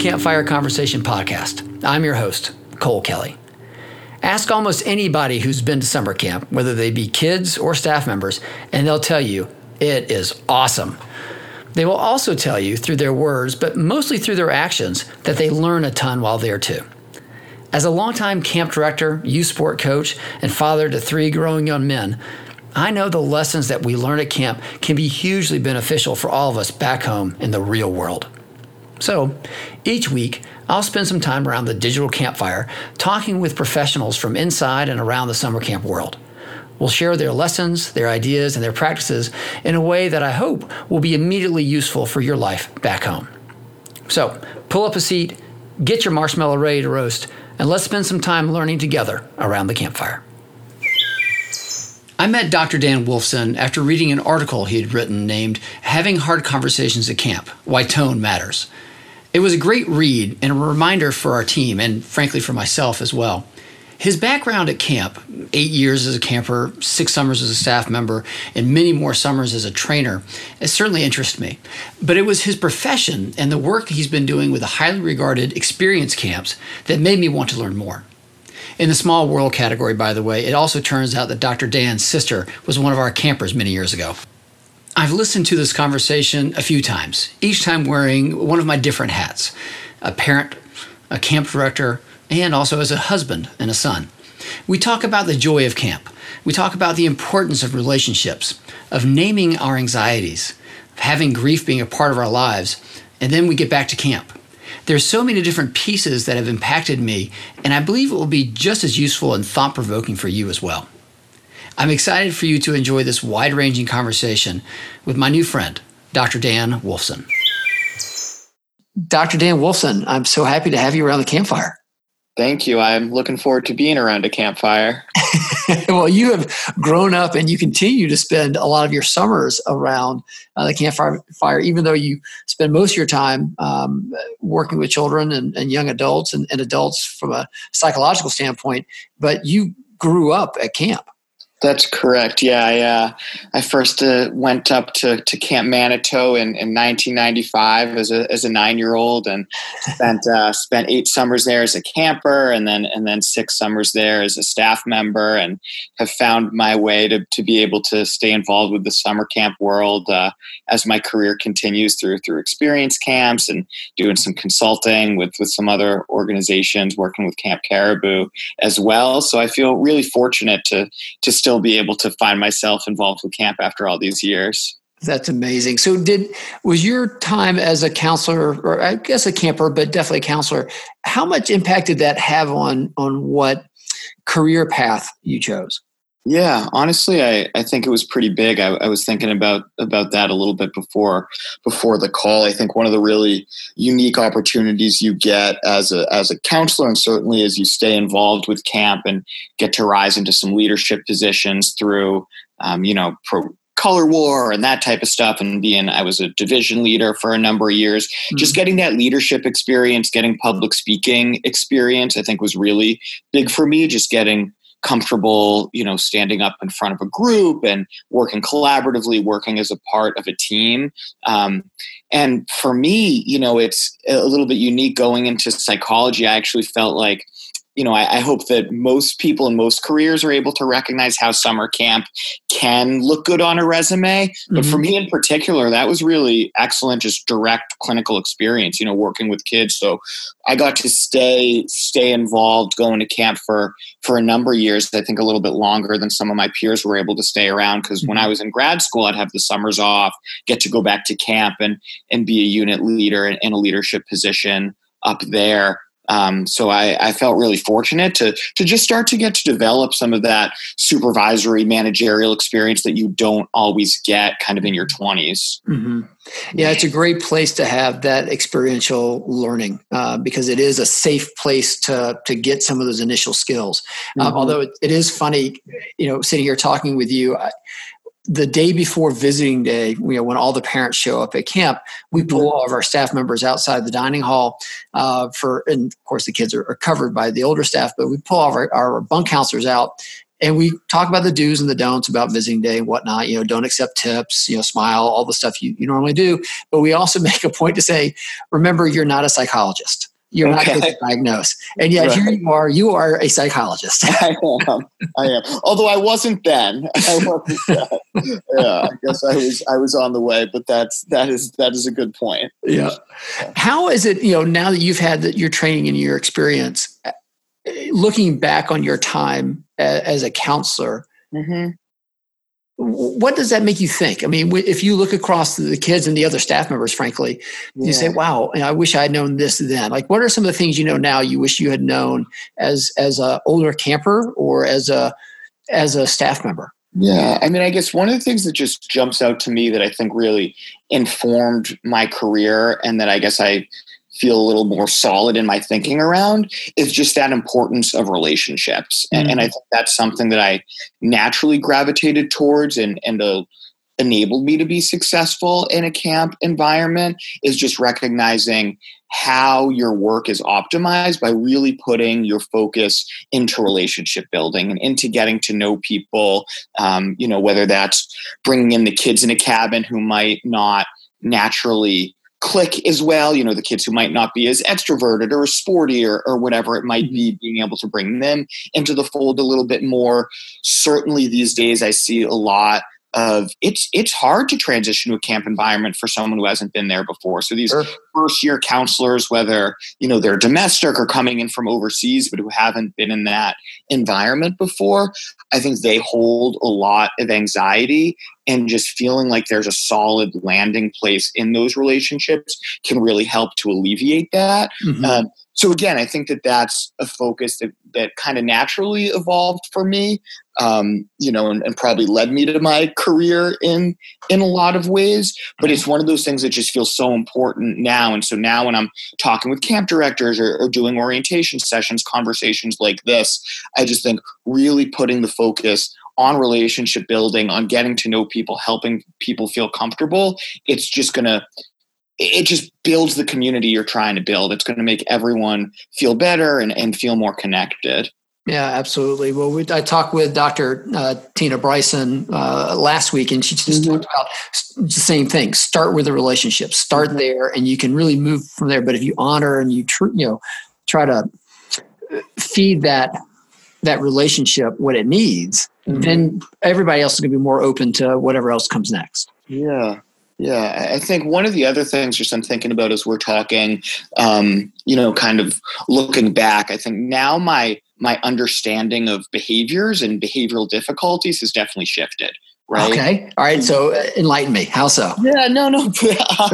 Campfire Conversation Podcast. I'm your host, Cole Kelly. Ask almost anybody who's been to summer camp, whether they be kids or staff members, and they'll tell you it is awesome. They will also tell you through their words, but mostly through their actions, that they learn a ton while there too. As a longtime camp director, youth sport coach, and father to three growing young men, I know the lessons that we learn at camp can be hugely beneficial for all of us back home in the real world. So, each week, I'll spend some time around the digital campfire talking with professionals from inside and around the summer camp world. We'll share their lessons, their ideas, and their practices in a way that I hope will be immediately useful for your life back home. So, pull up a seat, get your marshmallow ready to roast, and let's spend some time learning together around the campfire. I met Dr. Dan Wolfson after reading an article he had written named Having Hard Conversations at Camp Why Tone Matters. It was a great read and a reminder for our team, and frankly for myself as well. His background at camp eight years as a camper, six summers as a staff member, and many more summers as a trainer it certainly interests me. But it was his profession and the work he's been doing with the highly regarded experience camps that made me want to learn more. In the small world category, by the way, it also turns out that Dr. Dan's sister was one of our campers many years ago. I've listened to this conversation a few times, each time wearing one of my different hats a parent, a camp director, and also as a husband and a son. We talk about the joy of camp. We talk about the importance of relationships, of naming our anxieties, of having grief being a part of our lives, and then we get back to camp. There's so many different pieces that have impacted me, and I believe it will be just as useful and thought provoking for you as well. I'm excited for you to enjoy this wide ranging conversation with my new friend, Dr. Dan Wolfson. Dr. Dan Wolfson, I'm so happy to have you around the campfire. Thank you. I'm looking forward to being around a campfire. well, you have grown up and you continue to spend a lot of your summers around uh, the campfire, fire, even though you spend most of your time um, working with children and, and young adults and, and adults from a psychological standpoint. But you grew up at camp. That's correct. Yeah, I, uh, I first uh, went up to, to Camp Manitou in, in 1995 as a, as a nine year old and spent uh, spent eight summers there as a camper and then and then six summers there as a staff member and have found my way to, to be able to stay involved with the summer camp world uh, as my career continues through through experience camps and doing some consulting with with some other organizations working with Camp Caribou as well. So I feel really fortunate to to still still be able to find myself involved with camp after all these years. That's amazing. So, did was your time as a counselor, or I guess a camper, but definitely a counselor? How much impact did that have on on what career path you chose? Yeah, honestly, I, I think it was pretty big. I, I, was thinking about about that a little bit before before the call. I think one of the really unique opportunities you get as a as a counselor, and certainly as you stay involved with camp and get to rise into some leadership positions through, um, you know, pro, color war and that type of stuff and being i was a division leader for a number of years mm-hmm. just getting that leadership experience getting public speaking experience i think was really big for me just getting comfortable, you know, standing up in front of a group and working collaboratively, working as a part of a team. Um, and for me, you know, it's a little bit unique going into psychology. I actually felt like you know, I, I, hope that most people in most careers are able to recognize how summer camp can look good on a resume. But mm-hmm. for me in particular, that was really excellent, just direct clinical experience, you know, working with kids. So I got to stay stay involved, going to camp for for a number of years. I think a little bit longer than some of my peers were able to stay around because mm-hmm. when I was in grad school, I'd have the summers off, get to go back to camp and and be a unit leader in, in a leadership position up there. Um, so I, I, felt really fortunate to to just start to get to develop some of that supervisory managerial experience that you don't always get kind of in your 20s. Mm-hmm. Yeah, it's a great place to have that experiential learning uh, because it is a safe place to to get some of those initial skills. Um, mm-hmm. Although it, it is funny, you know, sitting here talking with you. I, the day before visiting day, you know, when all the parents show up at camp, we pull mm-hmm. all of our staff members outside the dining hall uh, for, and of course the kids are, are, covered by the older staff, but we pull all of our, our bunk counselors out and we talk about the do's and the don'ts about visiting day and whatnot. You know, don't accept tips. You know, smile, all the stuff you, you normally do. But we also make a point to say, remember, you're not a psychologist. You're okay. not going to diagnose. And yet right. here you are, you are a psychologist. I am. I am. Although I wasn't then. I wasn't then. yeah, I guess I was I was on the way, but that's that is that is a good point. Yeah. How is it, you know, now that you've had your training and your experience, looking back on your time as, as a counselor, mm-hmm what does that make you think? I mean, if you look across the kids and the other staff members, frankly, yeah. you say, "Wow, I wish I had known this then." Like, what are some of the things you know now you wish you had known as as a older camper or as a as a staff member? Yeah, I mean, I guess one of the things that just jumps out to me that I think really informed my career, and that I guess I feel a little more solid in my thinking around is just that importance of relationships. Mm-hmm. And, and, I think that's something that I naturally gravitated towards and, and uh, enabled me to be successful in a camp environment is just recognizing how your work is optimized by really putting your focus into relationship building and into getting to know people um, you know whether that's bringing in the kids in a cabin who might not naturally click as well you know the kids who might not be as extroverted or sporty or, or whatever it might be mm-hmm. being able to bring them into the fold a little bit more certainly these days i see a lot of it's it's hard to transition to a camp environment for someone who hasn't been there before. So these sure. first year counselors, whether you know they're domestic or coming in from overseas, but who haven't been in that environment before, I think they hold a lot of anxiety and just feeling like there's a solid landing place in those relationships can really help to alleviate that. Mm-hmm. Um, so again, I think that that's a focus that, that kind of naturally evolved for me, um, you know, and, and, probably led me to my career in in a lot of ways. But it's one of those things that just feels so important now. And so now, when I'm talking with camp directors or, or doing orientation sessions, conversations like this, I just think really putting the focus on relationship building, on getting to know people, helping people feel comfortable, it's just going to it just builds the community you're trying to build. It's going to make everyone feel better and, and feel more connected. Yeah, absolutely. Well, we, I talked with Dr. Uh, Tina Bryson uh, last week, and she just mm-hmm. talked about the same thing. Start with a relationship. Start mm-hmm. there, and you can really move from there. But if you honor and you tr- you know try to feed that that relationship what it needs, mm-hmm. then everybody else is going to be more open to whatever else comes next. Yeah, yeah, I think one of the other things just I'm thinking about as we're talking, um, you know, kind of looking back, I think now my my understanding of behaviors and behavioral difficulties has definitely shifted. Right. Okay. All right. So uh, enlighten me. How so? Yeah. No. No.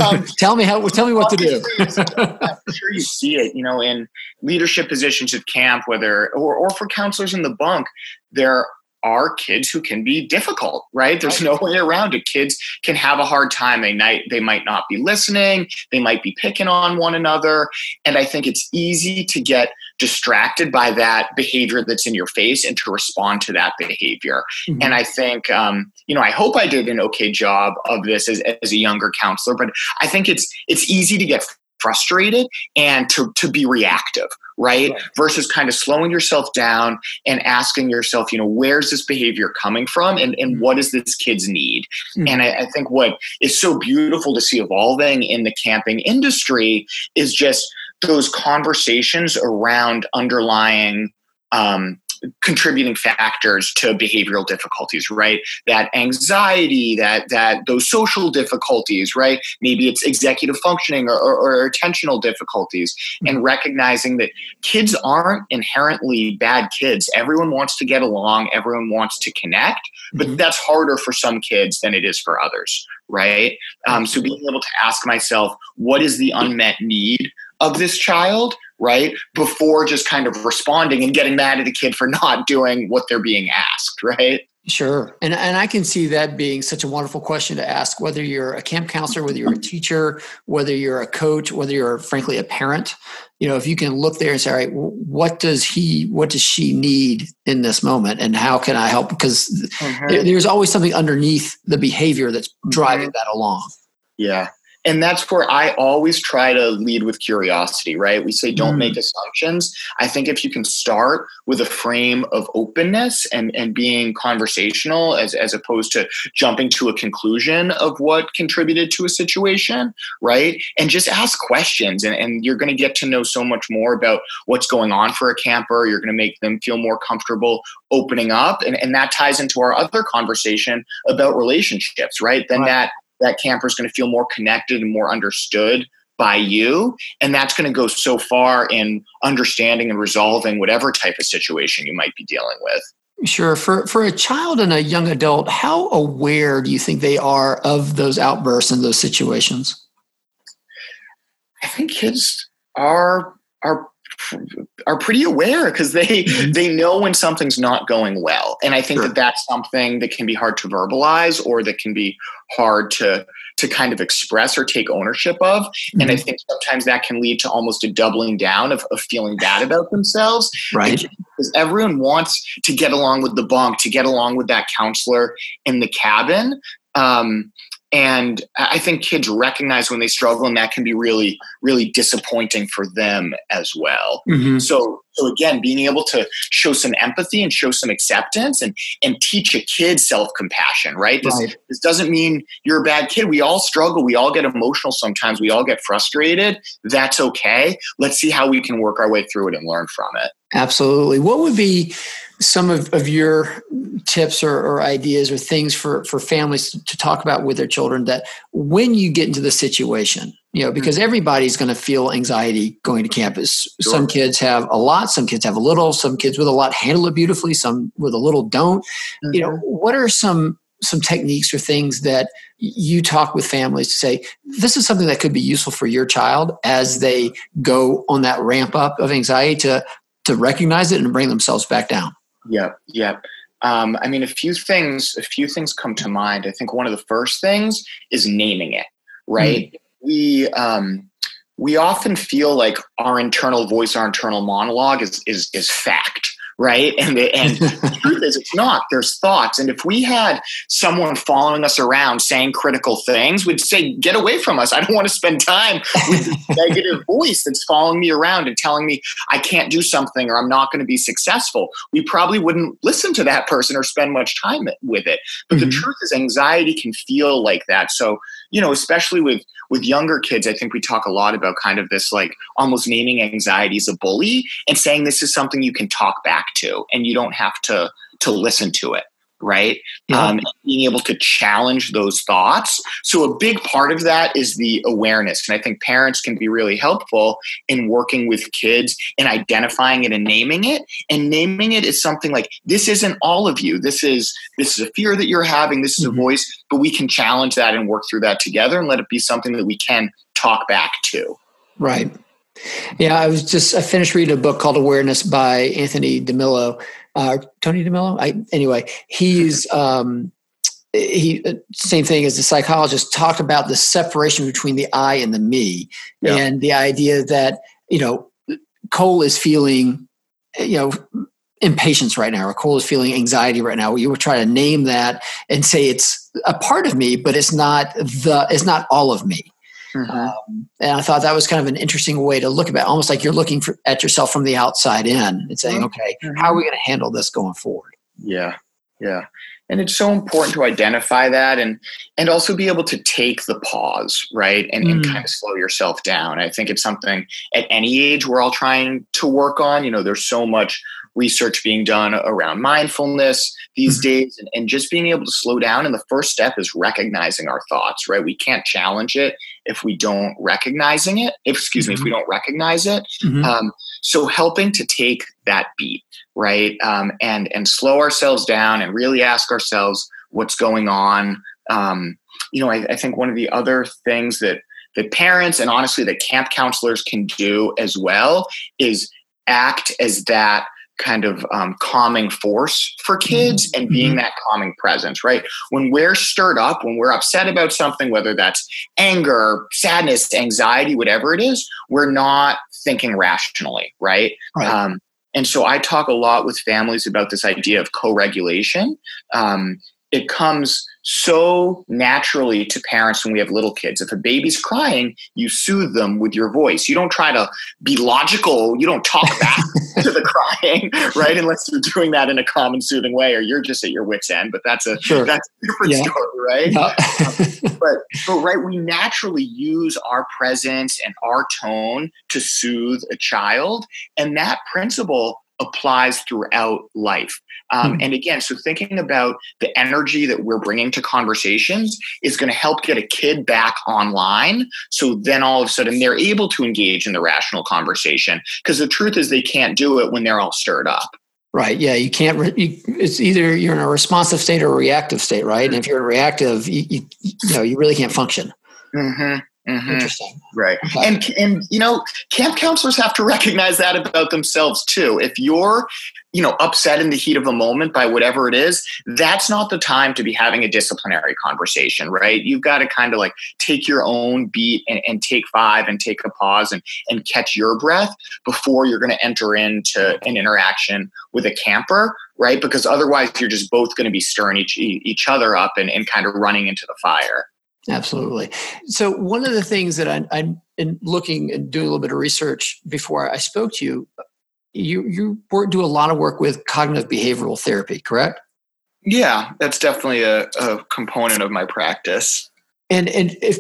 Um, tell me how. Tell me what to do. I'm sure you see it. You know, in leadership positions at camp, whether or or for counselors in the bunk, there are kids who can be difficult, right? There's no way around it. Kids can have a hard time. They might they might not be listening. They might be picking on one another, and I think it's easy to get distracted by that behavior that's in your face and to respond to that behavior. Mm-hmm. And I think, um, you know, I hope I did an okay job of this as, as a younger counselor, but I think it's it's easy to get frustrated and to, to be reactive right? right? Versus kind of slowing yourself down and asking yourself, you know, where's this behavior coming from and, and mm-hmm. what does this kid's need? Mm-hmm. And I, I think what is so beautiful to see evolving in the camping industry is just those conversations around underlying um, contributing factors to behavioral difficulties right? That anxiety that that those social difficulties right? Maybe it's executive functioning or, or, or attentional difficulties mm-hmm. and recognizing that kids aren't inherently bad kids. Everyone wants to get along. Everyone wants to connect but mm-hmm. that's harder for some kids than it is for others right? Um, so being able to ask myself what is the unmet need of this child right? Before just kind of responding and getting mad at a kid for not doing what they're being asked, right? Sure. And, and I can see that being such a wonderful question to ask, whether you're a camp counselor, whether you're a teacher, whether you're a coach, whether you're frankly a parent. You know, if you can look there and say, all right, what does he, what does she need in this moment? And how can I help? Because mm-hmm. there's always something underneath the behavior that's driving mm-hmm. that along. Yeah and that's where I always try to lead with curiosity, right? We say don't mm. make assumptions. I think if you can start with a frame of openness and, and being conversational as, as opposed to jumping to a conclusion of what contributed to a situation, right? And just ask questions and, and you're going to get to know so much more about what's going on for a camper. You're going to make them feel more comfortable opening up. And, and that ties into our other conversation about relationships, right? Then right. that that camper is going to feel more connected and more understood by you. And that's going to go so far in understanding and resolving whatever type of situation you might be dealing with. Sure. For for a child and a young adult, how aware do you think they are of those outbursts and those situations? I think kids are are are pretty aware because they mm-hmm. they know when something's not going well and i think sure. that that's something that can be hard to verbalize or that can be hard to to kind of express or take ownership of mm-hmm. and i mm-hmm. think sometimes that can lead to almost a doubling down of, of feeling bad about themselves right because everyone wants to get along with the bunk to get along with that counselor in the cabin um, and i think kids recognize when they struggle and that can be really really disappointing for them as well. Mm-hmm. so so again being able to show some empathy and show some acceptance and and teach a kid self-compassion right? This, right. this doesn't mean you're a bad kid. We all struggle. We all get emotional sometimes. We all get frustrated. That's okay. Let's see how we can work our way through it and learn from it. Absolutely. What would be some of, of your tips or, or, ideas or things for, for families to talk about with their children that when you get into the situation, you know, because mm-hmm. everybody's going to feel anxiety going to campus. Sure. Some kids have a lot, some kids have a little, some kids with a lot handle it beautifully, some with a little don't. Mm-hmm. You know, mm-hmm. what are some some techniques or things that you talk with families to say this is something that could be useful for your child as they go on that ramp up of anxiety to to recognize it and bring themselves back down yeah, yeah. Um, I mean, a few things. A few things come to mind. I think one of the first things is naming it. Right. Mm. We um, we often feel like our internal voice, our internal monologue, is is is fact right? And the, and the truth is, it's not. There's thoughts, and if we had someone following us around saying critical things, we'd say, "Get away from us! I don't want to spend time with this negative voice that's following me around and telling me I can't do something or I'm not going to be successful." We probably wouldn't listen to that person or spend much time with it. But mm-hmm. the truth is, anxiety can feel like that. So you know, especially with with younger kids, I think we talk a lot about kind of this like almost naming anxiety as a bully and saying this is something you can talk back to and you don't have to to listen to it right? Yeah. Um, being able to challenge those thoughts. So, a big part of that is the awareness. And I think parents can be really helpful in working with kids and identifying it and naming it. And naming it is something like this isn't all of you. This is this is a fear that you're having. This is mm-hmm. a voice, but we can challenge that and work through that together and let it be something that we can talk back to. Right. Yeah, I was just I finished reading a book called Awareness by Anthony DeMello, uh, Tony DeMello. I anyway, he's um, he same thing as the psychologist talked about the separation between the I and the me, yeah. and the idea that you know Cole is feeling you know impatience right now, or Cole is feeling anxiety right now. You would try to name that and say it's a part of me, but it's not the it's not all of me. Mm-hmm. Um, and I thought that was kind of an interesting way to look at it, almost like you're looking for, at yourself from the outside in and saying, mm-hmm. okay, mm-hmm. how are we going to handle this going forward? Yeah, yeah. And it's so important to identify that and and also be able to take the pause, right? And, and mm. kind of slow yourself down. I think it's something at any age we're all trying to work on. You know, there's so much research being done around mindfulness these mm-hmm. days and, and, just being able to slow down and the first step is recognizing our thoughts right we can't challenge it if we don't recognizing it if, excuse mm-hmm. me if we mm-hmm. don't recognize it mm-hmm. um, so helping to take that beat right um, and and slow ourselves down and really ask ourselves what's going on um, you know I, I think one of the other things that that parents and honestly that camp counselors can do as well is act as that kind of um, calming force for kids mm-hmm. and being mm-hmm. that calming presence, right? When we're stirred up, when we're upset about something, whether that's anger, sadness, anxiety, whatever it is, we're not thinking rationally, right? right. Um, and so I talk a lot with families about this idea of co regulation. Um, it comes so naturally to parents when we have little kids. If a baby's crying, you soothe them with your voice. You don't try to be logical. You don't talk back to the crying, right? Unless you're doing that in a calm and soothing way, or you're just at your wits' end. But that's a sure. that's a different yeah. story, right? Yeah. Um, but but right, we naturally use our presence and our tone to soothe a child, and that principle applies throughout life. Um, mm-hmm. And again, so thinking about the energy that we're bringing to conversations is going to help get a kid back online. So then all of a sudden they're able to engage in the rational conversation. Because the truth is, they can't do it when they're all stirred up. Right. Yeah. You can't. Re- you, it's either you're in a responsive state or a reactive state, right? And if you're reactive, you, you, you know you really can't function. Mm-hmm. Mm-hmm. Interesting. Right. Okay. And and you know, camp counselors have to recognize that about themselves too. If you're, you know, upset in the heat of a moment by whatever it is, that's not the time to be having a disciplinary conversation, right? You've got to kind of like take your own beat and, and take five and take a pause and and catch your breath before you're going to enter into an interaction with a camper, right? Because otherwise you're just both going to be stirring each each other up and, and kind of running into the fire. Absolutely. So one of the things that I, I'm in looking and doing a little bit of research before I spoke to you, you you work, do a lot of work with cognitive behavioral therapy, correct? Yeah, that's definitely a, a component of my practice. And and if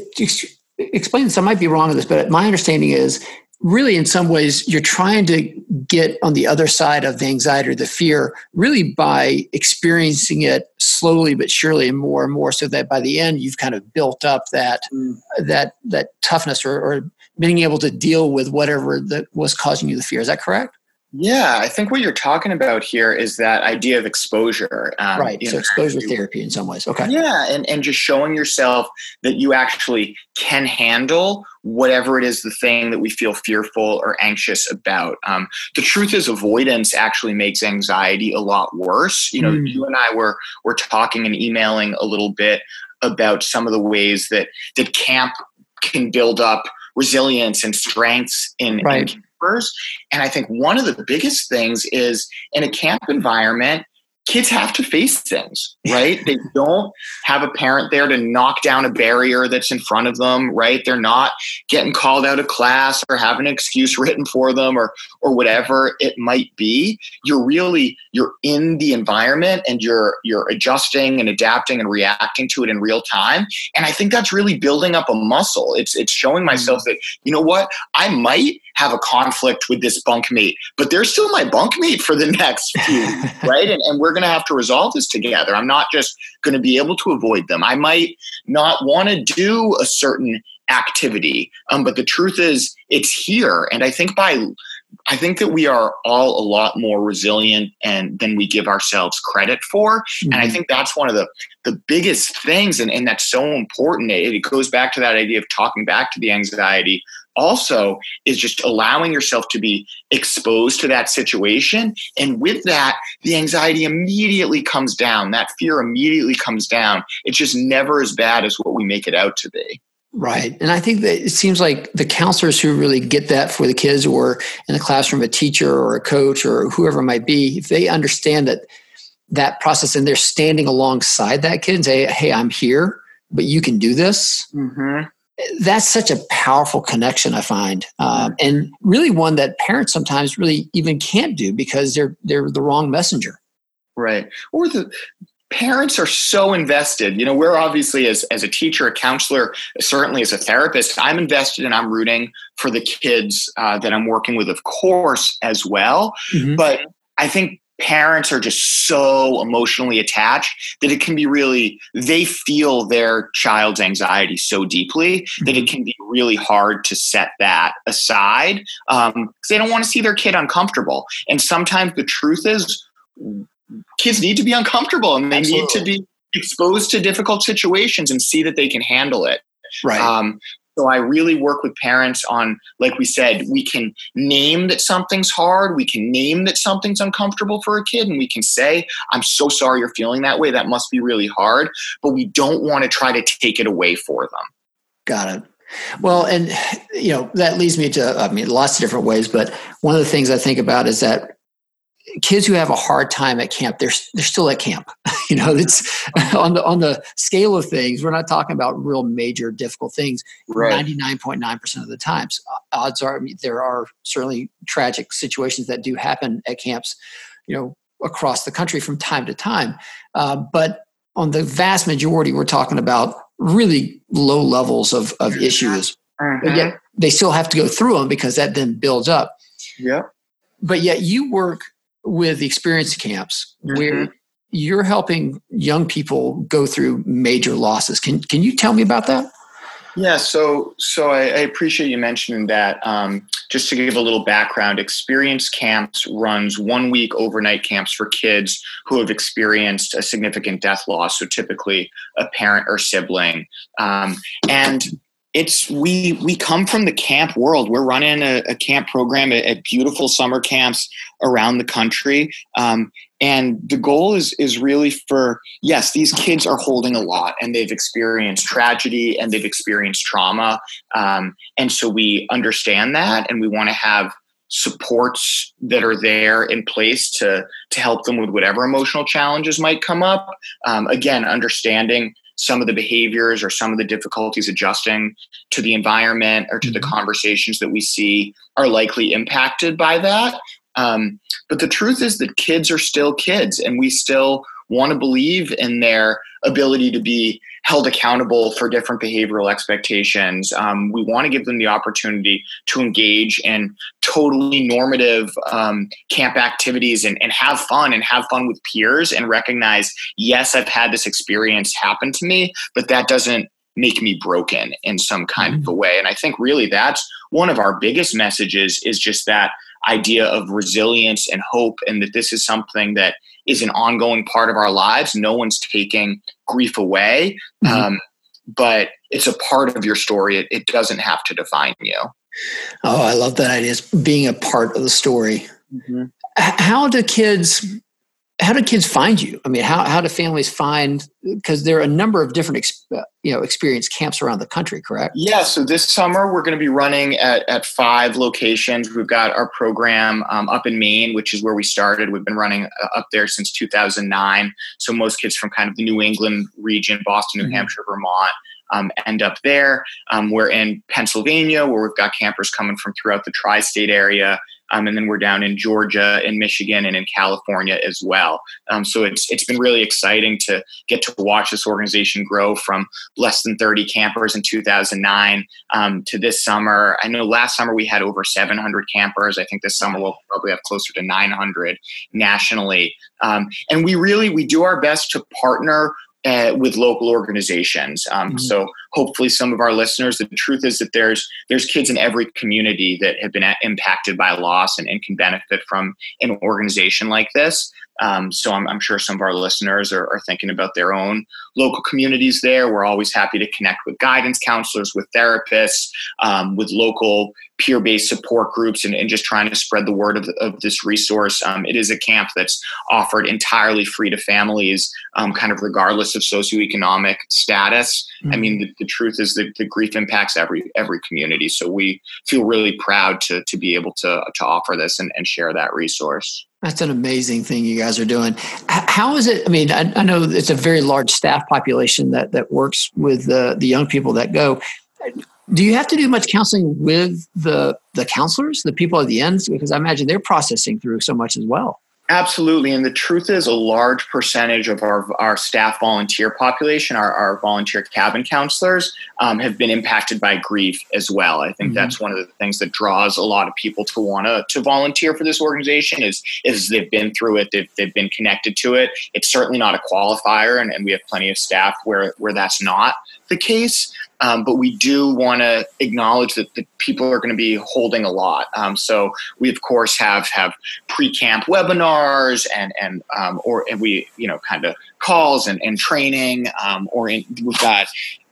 explain this, I might be wrong on this, but my understanding is really in some ways you're trying to get on the other side of the anxiety or the fear really by experiencing it slowly but surely and more and more so that by the end you've kind of built up that mm. that that toughness or, or being able to deal with whatever that was causing you the fear is that correct yeah, I think what you're talking about here is that idea of exposure. Um, right. So know, exposure therapy in some ways. Okay. Yeah, and and just showing yourself that you actually can handle whatever it is the thing that we feel fearful or anxious about. Um, the truth is, avoidance actually makes anxiety a lot worse. You know, mm. you and I were were talking and emailing a little bit about some of the ways that that camp can build up resilience and strengths in, right. in and I think one of the biggest things is in a camp environment, kids have to face things, right? they don't have a parent there to knock down a barrier that's in front of them, right? They're not getting called out of class or having an excuse written for them or or whatever it might be. You're really you're in the environment and you're you're adjusting and adapting and reacting to it in real time. And I think that's really building up a muscle. It's it's showing myself mm. that, you know what, I might have a conflict with this bunkmate, but they're still my bunkmate for the next few, right? And, and we're going to have to resolve this together. I'm not just going to be able to avoid them. I might not want to do a certain activity, um, but the truth is, it's here. And I think by I think that we are all a lot more resilient and than we give ourselves credit for. Mm-hmm. And I mm-hmm. think that's one of the, the biggest things. And, and that's so important. It, it goes back to that idea of talking back to the anxiety also is just allowing yourself to be exposed to that situation. And with that, the anxiety immediately comes down. That fear immediately comes down. It's just never as bad as what we make it out to be. Right. And I think that it seems like the counselors who really get that for the kids or in the classroom, a teacher or a coach or whoever it might be, if they understand that that process and they're standing alongside that kid and say, Hey, I'm here, but you can do this. Mm-hmm that's such a powerful connection i find um, and really one that parents sometimes really even can't do because they're they're the wrong messenger. Right. Or the parents are so invested. You know we're obviously as, as a teacher a counselor certainly as a therapist i'm invested and i'm rooting for the kids uh, that i'm working with of course as well. Mm-hmm. but i think parents are just so emotionally attached that it can be really they feel their child's anxiety so deeply mm-hmm. that it mm-hmm. can be really hard to set that aside because um, they don't want to see their kid uncomfortable and sometimes the truth is kids need to be uncomfortable and they Absolutely. need to be exposed to difficult situations and see that they can handle it right um, so I really work with parents on, like we said, we can name that something's hard. We can name that something's uncomfortable for a kid. And we can say, I'm so sorry you're feeling that way. That must be really hard. But we don't want to try to take it away for them. Got it. Well, and, you know, that leads me to, I mean, lots of different ways. But one of the things I think about is that kids who have a hard time at camp, they're they're still at camp. you know, it's on the on the scale of things. We're not talking about real major difficult things. Ninety nine point nine percent of the times, odds are there are certainly tragic situations that do happen at camps. You know, across the country from time to time, uh, but on the vast majority, we're talking about really low levels of of mm-hmm. issues. Mm-hmm. But yet they still have to go through them because that then builds up. Yeah. But yet you work with experience camps mm-hmm. where you're helping young people go through major losses. Can can you tell me about that? Yeah, so so I, I appreciate you mentioning that. Um, just to give a little background, Experience Camps runs one week overnight camps for kids who have experienced a significant death loss, so typically a parent or sibling. Um, and it's we we come from the camp world. We're running a, a camp program at, at, beautiful summer camps around the country, um, and the goal is is really for yes, these kids are holding a lot, and they've experienced tragedy and they've experienced trauma, um, and so we understand that, and we want to have supports that are there in place to to help them with whatever emotional challenges might come up. Um, again, understanding some of the behaviors or some of the difficulties adjusting to the environment or to the mm-hmm. conversations that we see are likely impacted by that. Um, but the truth is that kids are still kids and we still want to believe in their ability to be held accountable for different behavioral expectations. Um, we want to give them the opportunity to engage in totally normative um, camp activities and, and have fun and have fun with peers and recognize, yes, I've had this experience happen to me, but that doesn't make me broken in some kind mm-hmm. of a way. And I think really that's one of our biggest messages is just that idea of resilience and hope and that this is something that is an ongoing part of our lives. No one's taking grief away, mm-hmm. um, but it's a part of your story. It, it, doesn't have to define you. Oh, I love that idea. It's being a part of the story. Mm-hmm. How do kids how do kids find you? I mean, how, how do families find, because there are a number of different, uh, you know, experience camps around the country, correct? Yeah. So this summer we're going to be running at, at five locations. We've got our program um, up in Maine, which is where we started. We've been running uh, up there since 2009. So most kids from kind of the New England region, Boston, New mm-hmm. Hampshire, Vermont, um, end up there. Um, we're in Pennsylvania, where we've got campers coming from throughout the tri state area. Um, and then we're down in Georgia, in Michigan, and in California as well. Um, so it's it's been really exciting to get to watch this organization grow from less than 30 campers in 2009 um, to this summer. I know last summer we had over 700 campers. I think this summer we'll probably have closer to 900 nationally. Um, and we really we do our best to partner uh, with local organizations. Um, mm-hmm. So hopefully, some of our listeners. The truth is that there's there's kids in every community that have been impacted by loss and, and can benefit from an organization like this. Um, so I'm, I'm, sure some of our listeners are, are, thinking about their own local communities there. We're always happy to connect with guidance counselors, with therapists, um, with local peer-based support groups, and, and, just trying to spread the word of, of this resource. Um, it is a camp that's offered entirely free to families, um, kind of regardless of socioeconomic status. Mm-hmm. I mean, the, the, truth is that the grief impacts every every community. So we feel really proud to to be able to to offer this and, and share that resource. That's an amazing thing you guys are doing. How is it? I mean, I, I know it's a very large staff population that that works with the the young people that go. Do you have to do much counseling with the the counselors, the people at the ends? Because I imagine they're processing through so much as well. Absolutely. And the truth is, a large percentage of our, our staff volunteer population, our, our volunteer cabin counselors, um, have been impacted by grief as well. I think mm-hmm. that's one of the things that draws a lot of people to want to to volunteer for this organization is, is they've been through it, they've, they've been connected to it. It's certainly not a qualifier, and, and we have plenty of staff where, where that's not the case. Um, but we do want to acknowledge that the people are going to be holding a lot. Um, so we of course have have pre-camp webinars and and um, or and we you know kind of calls and, and training um, or in, we've got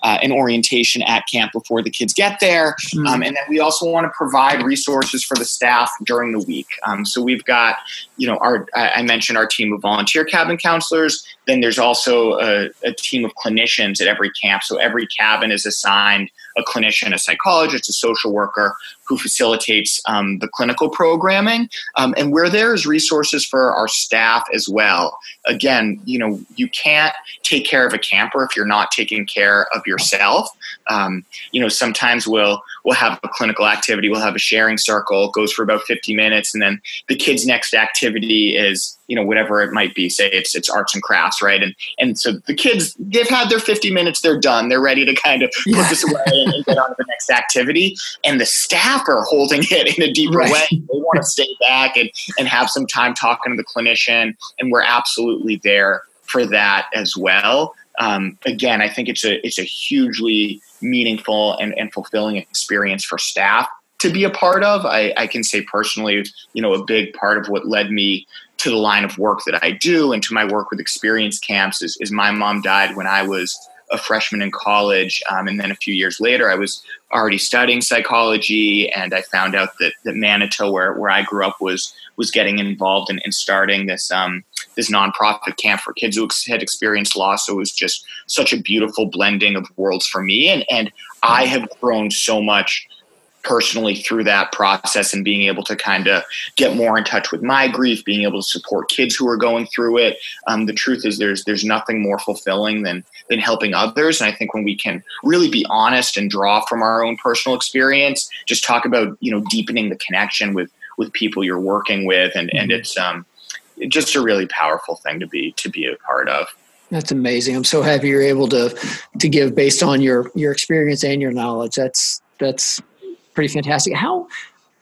uh, an orientation at camp before the kids get there. Mm-hmm. Um, and then we also want to provide resources for the staff during the week. Um, so we've got, you know, our I mentioned our team of volunteer cabin counselors. Then there's also a, a team of clinicians at every camp. So every cabin is assigned a clinician, a psychologist, a social worker who facilitates um, the clinical programming. Um, and we're there as resources for our staff as well. Again, you know, you can't take care of a camper if you're not taking care of yourself. Um, you know, sometimes we'll we'll have a clinical activity, we'll have a sharing circle, goes for about 50 minutes, and then the kid's next activity is you know whatever it might be say it's it's arts and crafts right and and so the kids they've had their 50 minutes they're done they're ready to kind of put yeah. this away and, and, get on to the next activity and the staff are holding it in a deeper right. way they want to stay back and and have some time talking to the clinician and we're absolutely there for that as well um, again i think it's a it's a hugely meaningful and, and fulfilling experience for staff to be a part of. I, I, can say personally, you know, a big part of what led me to the line of work that I do and to my work with experience camps is, is my mom died when I was a freshman in college. Um, and then a few years later, I was already studying psychology and I found out that, that Manitou, where, where I grew up, was was getting involved in, in starting this um, this nonprofit camp for kids who had experienced loss. So it was just such a beautiful blending of worlds for me. And, and I have grown so much personally through that process and being able to kind of get more in touch with my grief, being able to support kids who are going through it. Um, the truth is, there's there's nothing more fulfilling than than helping others. And I think when we can really be honest and draw from our own personal experience, just talk about you know deepening the connection with with people you're working with, and and mm-hmm. it's um just a really powerful thing to be to be a part of. That's amazing. I'm so happy you're able to to give based on your your experience and your knowledge. That's that's pretty fantastic. How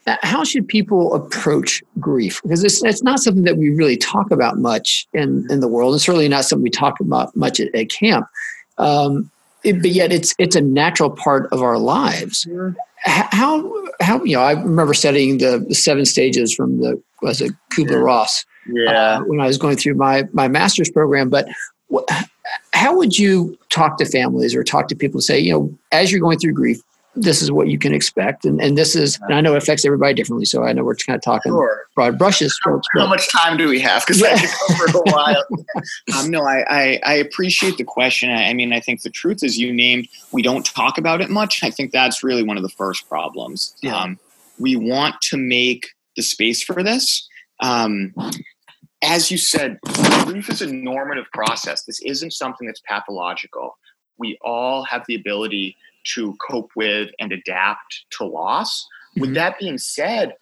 how should people approach grief? Because it's it's not something that we really talk about much in in the world, and certainly not something we talk about much at, at camp. Um, it, but yet, it's it's a natural part of our lives. How how you know? I remember studying the, the seven stages from the was it Kubler Ross. Yeah. Uh, when I was going through my my master's program, but how would you talk to families or talk to people say, you know, as you're going through grief, this is what you can expect. And, and this is, and I know it affects everybody differently. So I know we're kind of talking sure. broad brushes. How, how, much time do we have? Because yeah. I could go a while. um, no, I, I, I, appreciate the question. I, I, mean, I think the truth is you named, we don't talk about it much. I think that's really one of the first problems. Yeah. Um, we want to make the space for this. Um, as you said, grief is a normative process. This isn't something that's pathological. We all have the ability to cope with and adapt to loss. Mm-hmm. With that being said,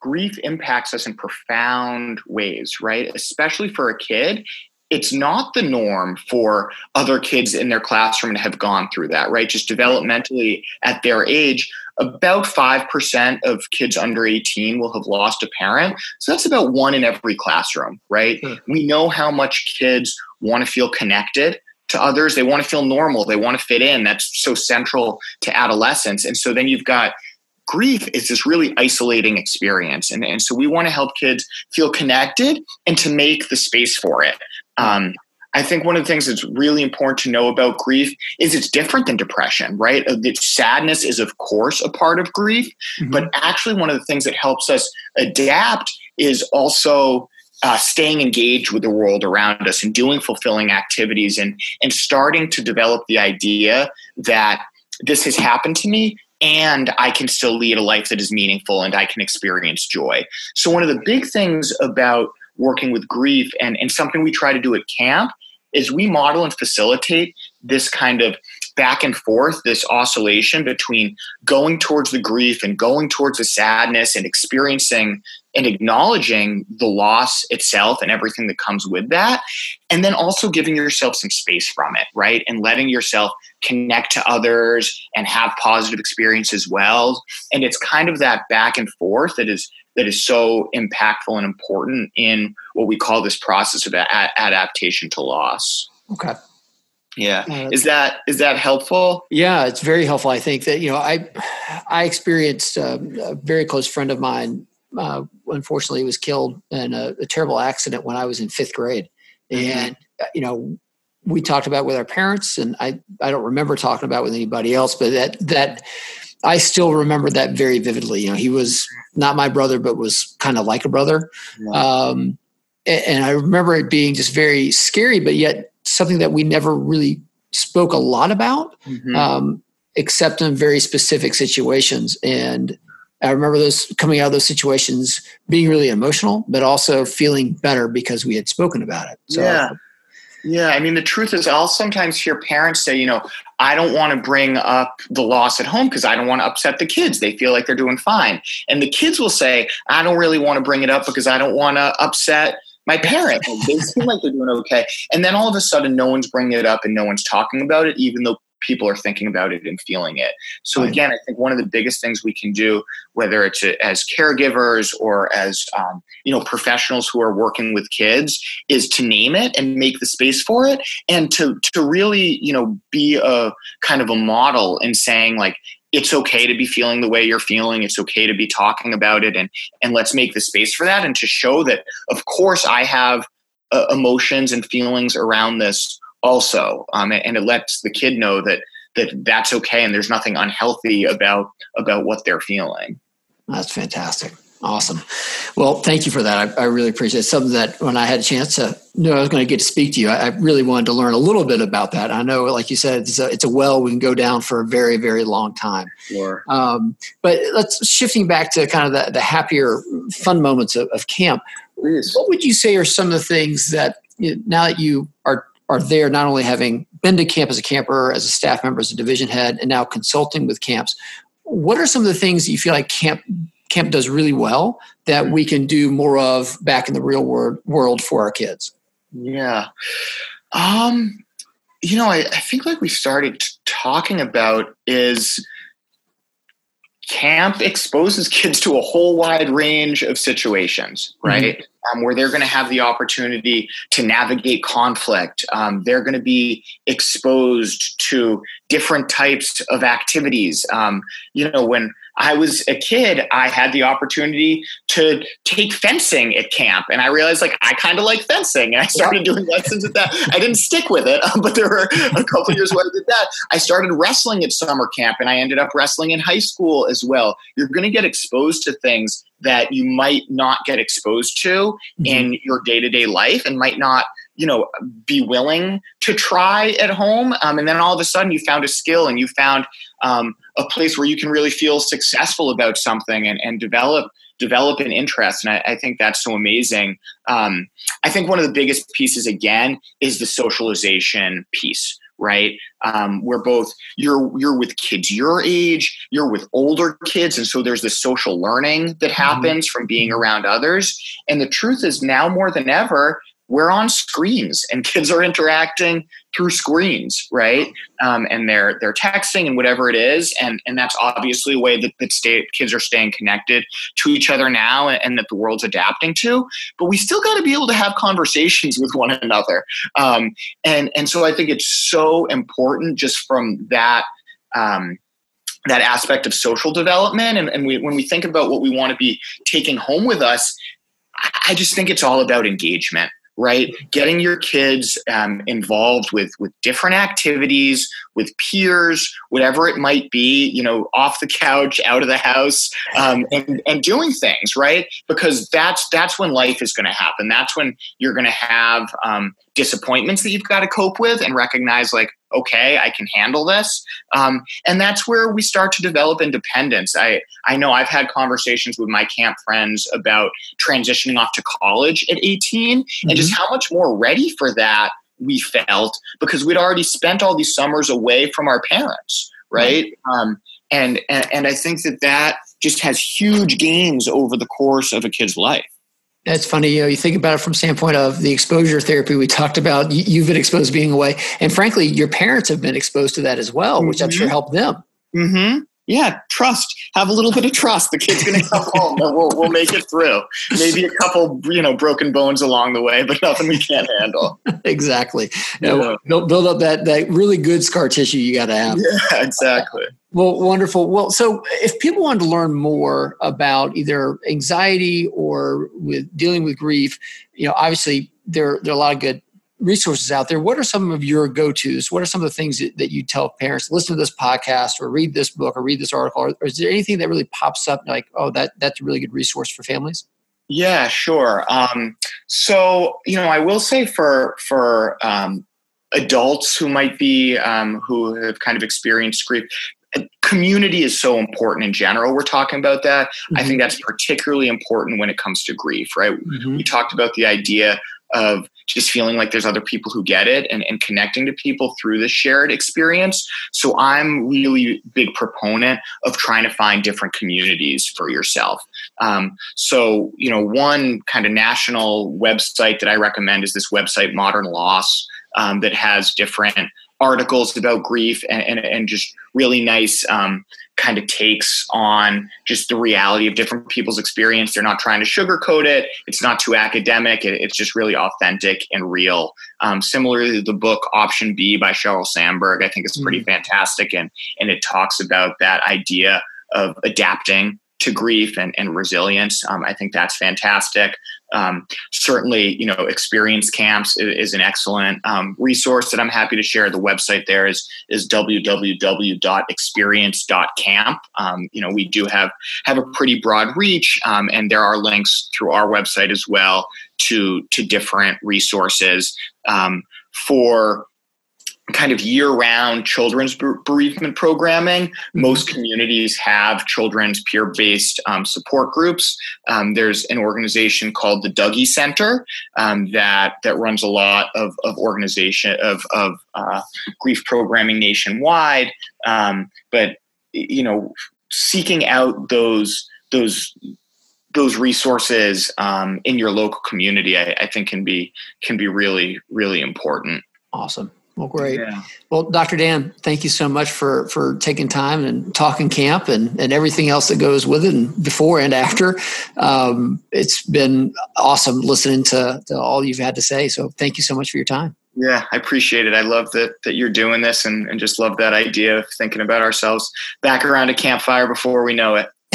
grief impacts us in profound ways, right? Especially for a kid. It's not the norm for other kids in their classroom to have gone through that, right? Just developmentally at their age, about 5% of kids under 18 will have lost a parent. So that's about one in every classroom, right? Mm-hmm. We know how much kids want to feel connected to others. They want to feel normal. They want to fit in. That's so central to adolescence. And so then you've got grief is this really isolating experience. And, and so we want to help kids feel connected and to make the space for it. Um, I think one of the things that's really important to know about grief is it's different than depression, right? Uh, sadness is, of course, a part of grief, mm-hmm. but actually, one of the things that helps us adapt is also uh, staying engaged with the world around us and doing fulfilling activities and and starting to develop the idea that this has happened to me and I can still lead a life that is meaningful and I can experience joy. So one of the big things about working with grief and, and something we try to do at camp is we model and facilitate this kind of back and forth, this oscillation between going towards the grief and going towards the sadness and experiencing and acknowledging the loss itself and everything that comes with that. And then also giving yourself some space from it, right? And letting yourself connect to others and have positive experiences as well. And it's kind of that back and forth that is that is so impactful and important in what we call this process of a- adaptation to loss. Okay. Yeah. Uh, is that is that helpful? Yeah, it's very helpful. I think that you know I I experienced um, a very close friend of mine. Uh, unfortunately, was killed in a, a, terrible accident when I was in fifth grade, mm-hmm. and uh, you know we talked about with our parents, and I I don't remember talking about with anybody else, but that that I still remember that very vividly. You know, he was not my brother, but was kind of like a brother. Um, and, and I remember it being just very scary, but yet something that we never really spoke a lot about. Mm-hmm. Um, accept in very specific situations. And I remember those coming out of those situations being really emotional, but also feeling better because we had spoken about it. So, yeah. Yeah, I mean, the truth is, I'll sometimes hear parents say, you know, I don't want to bring up the loss at home because I don't want to upset the kids. They feel like they're doing fine. And the kids will say, I don't really want to bring it up because I don't want to upset my parents. they seem like they're doing okay. And then all of a sudden, no one's bringing it up and no one's talking about it, even though people are thinking about it and feeling it. So again, I think one of the biggest things we can do, whether it's as caregivers or as um, you know professionals who are working with kids, is to name it and make the space for it, and to to really you know be a kind of a model in saying like it's okay to be feeling the way you're feeling it's okay to be talking about it and and let's make the space for that and to show that of course i have uh, emotions and feelings around this also um, and it lets the kid know that that that's okay and there's nothing unhealthy about about what they're feeling. That's fantastic. Awesome. Well thank you for that. I, I really appreciate it. Something that when i had a chance to know i was going to get to speak to you I, I, really wanted to learn a little bit about that. I know like you said it's a, it's a well we can go down for a very very long time. Sure. Um, but let's shifting back to kind of the, the happier fun moments of, of camp Please. what would you say are some of the things that now that you are are there not only having been to camp as a camper, as a staff member, as a division head, and now consulting with camps. What are some of the things that you feel like camp camp does really well that we can do more of back in the real world world for our kids? Yeah. Um, you know, I, I think like we started talking about is camp exposes kids to a whole wide range of situations, right? Mm-hmm um, where they're going to have the opportunity to navigate conflict. Um, they're going to be exposed to different types of activities. Um, you know, when I was a kid, I had the opportunity to take fencing at camp, and I realized like I kind of like fencing, and I started doing lessons at that. I didn't stick with it, but there were a couple years where I did that. I started wrestling at summer camp, and I ended up wrestling in high school as well. You're going to get exposed to things that you might not get exposed to mm-hmm. in your day-to-day life and might not you know be willing to try at home um, and then all of a sudden you found a skill and you found um, a place where you can really feel successful about something and, and develop develop an interest. And I, I think that's so amazing. Um, i think one of the biggest pieces again is the socialization piece right? Um, where both you're you're with kids your age you're with older kids and so there's this social learning that mm-hmm. happens from being around others. And the truth is now more than ever we're on screens and kids are interacting through screens right? Um, and they're they're texting and whatever it is. And and that's obviously a way that, that stay, kids are staying connected to each other now and, and that the world's adapting to. But we still got to be able to have conversations with one another. Um, and and so i think it's so important just from that um, that aspect of social development. And, and we, when we think about what we want to be taking home with us I just think it's all about engagement right? Getting your kids um, involved with with different activities with peers whatever it might be you know off the couch out of the house um, and and doing things right because that's that's when life is going to happen that's when you're going to have um, disappointments that you've got to cope with and recognize like okay i can handle this um, and that's where we start to develop independence i i know i've had conversations with my camp friends about transitioning off to college at 18 mm-hmm. and just mm-hmm. how much more ready for that we felt because we'd already spent all these summers away from our parents right mm-hmm. um, and, and and i think that that just has huge gains over the course of a kid's life that's funny. You know, you think about it from standpoint of the exposure therapy we talked about. You've been exposed being away, and frankly, your parents have been exposed to that as well, which mm-hmm. I'm sure mm-hmm. helped them. Mm-hmm. Yeah, trust. Have a little bit of trust. The kid's going to come home, and we'll we'll make it through. Maybe a couple, you know, broken bones along the way, but nothing we can't handle. exactly. Know, build, build up that that really good scar tissue you got to have. Yeah, exactly. Well, wonderful. Well, so if people wanted to learn more about either anxiety or with dealing with grief, you know, obviously there there are a lot of good resources out there. What are some of your go tos? What are some of the things that, that you tell parents? Listen to this podcast, or read this book, or read this article. Or, or is there anything that really pops up like, oh, that that's a really good resource for families? Yeah, sure. Um, so you know, I will say for for um, adults who might be um, who have kind of experienced grief community is so important in general. We're talking about that. Mm-hmm. I think that's particularly important when it comes to grief, right? Mm-hmm. We talked about the idea of just feeling like there's other people who get it and, and connecting to people through the shared experience. So I'm really big proponent of trying to find different communities for yourself. Um, so, you know, one kind of national website that I recommend is this website, Modern Loss, um, that has different articles about grief and, and, and just really nice um, kind of takes on just the reality of different people's experience. They're not trying to sugarcoat it. It's not too academic. It, it's just really authentic and real. Um, similarly, the book Option B by Sheryl Sandberg, I think is pretty mm-hmm. fantastic. And, and it talks about that idea of adapting to grief and, and resilience. Um, I think that's fantastic. Um, certainly, you know, experience camps is, is an excellent um, resource that I'm happy to share. The website there is is www.experience.camp. Um, you know, we do have have a pretty broad reach, um, and there are links through our website as well to to different resources um, for kind of year-round children's bereavement programming. Mm-hmm. Most communities have children's peer-based um, support groups. Um, there's an organization called the Dougy Center um, that that runs a lot of, of organization of, of uh, grief programming nationwide. Um, but you know, seeking out those those those resources um, in your local community, I, I think, can be can be really really important. Awesome. Well, great. Yeah. Well, Dr. Dan, thank you so much for for taking time and talking camp and, and everything else that goes with it and before and after. Um, it's been awesome listening to, to all you've had to say. So thank you so much for your time. Yeah, I appreciate it. I love that that you're doing this and, and just love that idea of thinking about ourselves back around a campfire before we know it.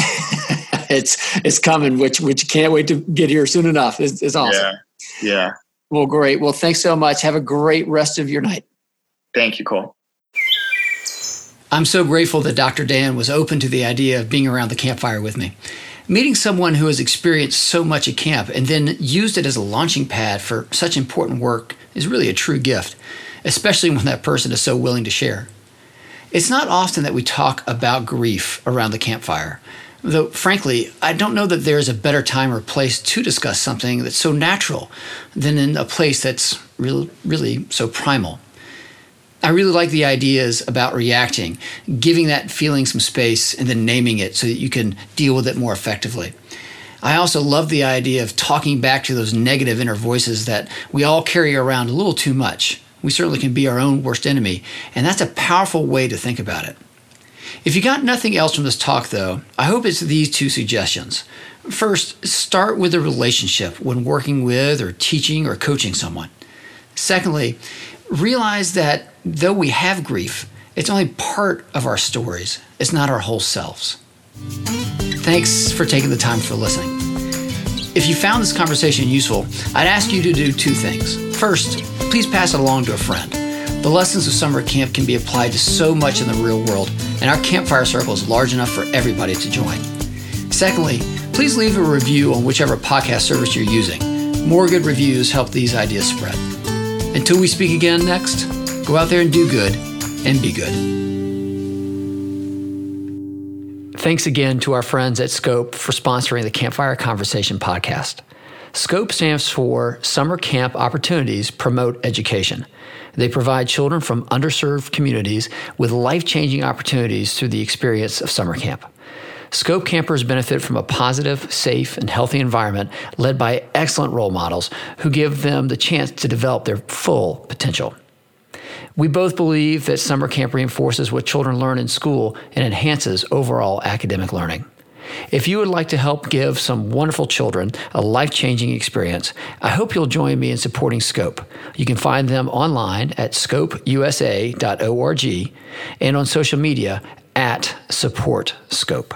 it's it's coming, which which can't wait to get here soon enough. It's, it's awesome. Yeah. Yeah. Well, great. Well, thanks so much. Have a great rest of your night. Thank you, Cole. I'm so grateful that Dr. Dan was open to the idea of being around the campfire with me. Meeting someone who has experienced so much at camp and then used it as a launching pad for such important work is really a true gift, especially when that person is so willing to share. It's not often that we talk about grief around the campfire, though, frankly, I don't know that there's a better time or place to discuss something that's so natural than in a place that's really, really so primal. I really like the ideas about reacting, giving that feeling some space, and then naming it so that you can deal with it more effectively. I also love the idea of talking back to those negative inner voices that we all carry around a little too much. We certainly can be our own worst enemy, and that's a powerful way to think about it. If you got nothing else from this talk, though, I hope it's these two suggestions. First, start with a relationship when working with or teaching or coaching someone. Secondly, realize that though we have grief, it's only part of our stories, it's not our whole selves. Thanks for taking the time for listening. If you found this conversation useful, I'd ask you to do two things. First, please pass it along to a friend. The lessons of summer camp can be applied to so much in the real world, and our campfire circle is large enough for everybody to join. Secondly, please leave a review on whichever podcast service you're using. More good reviews help these ideas spread. Until we speak again next, Go out there and do good and be good. Thanks again to our friends at Scope for sponsoring the Campfire Conversation podcast. SCOPE stands for Summer Camp Opportunities Promote Education. They provide children from underserved communities with life changing opportunities through the experience of summer camp. Scope campers benefit from a positive, safe, and healthy environment led by excellent role models who give them the chance to develop their full potential. We both believe that summer camp reinforces what children learn in school and enhances overall academic learning. If you would like to help give some wonderful children a life changing experience, I hope you'll join me in supporting Scope. You can find them online at scopeusa.org and on social media at Support Scope.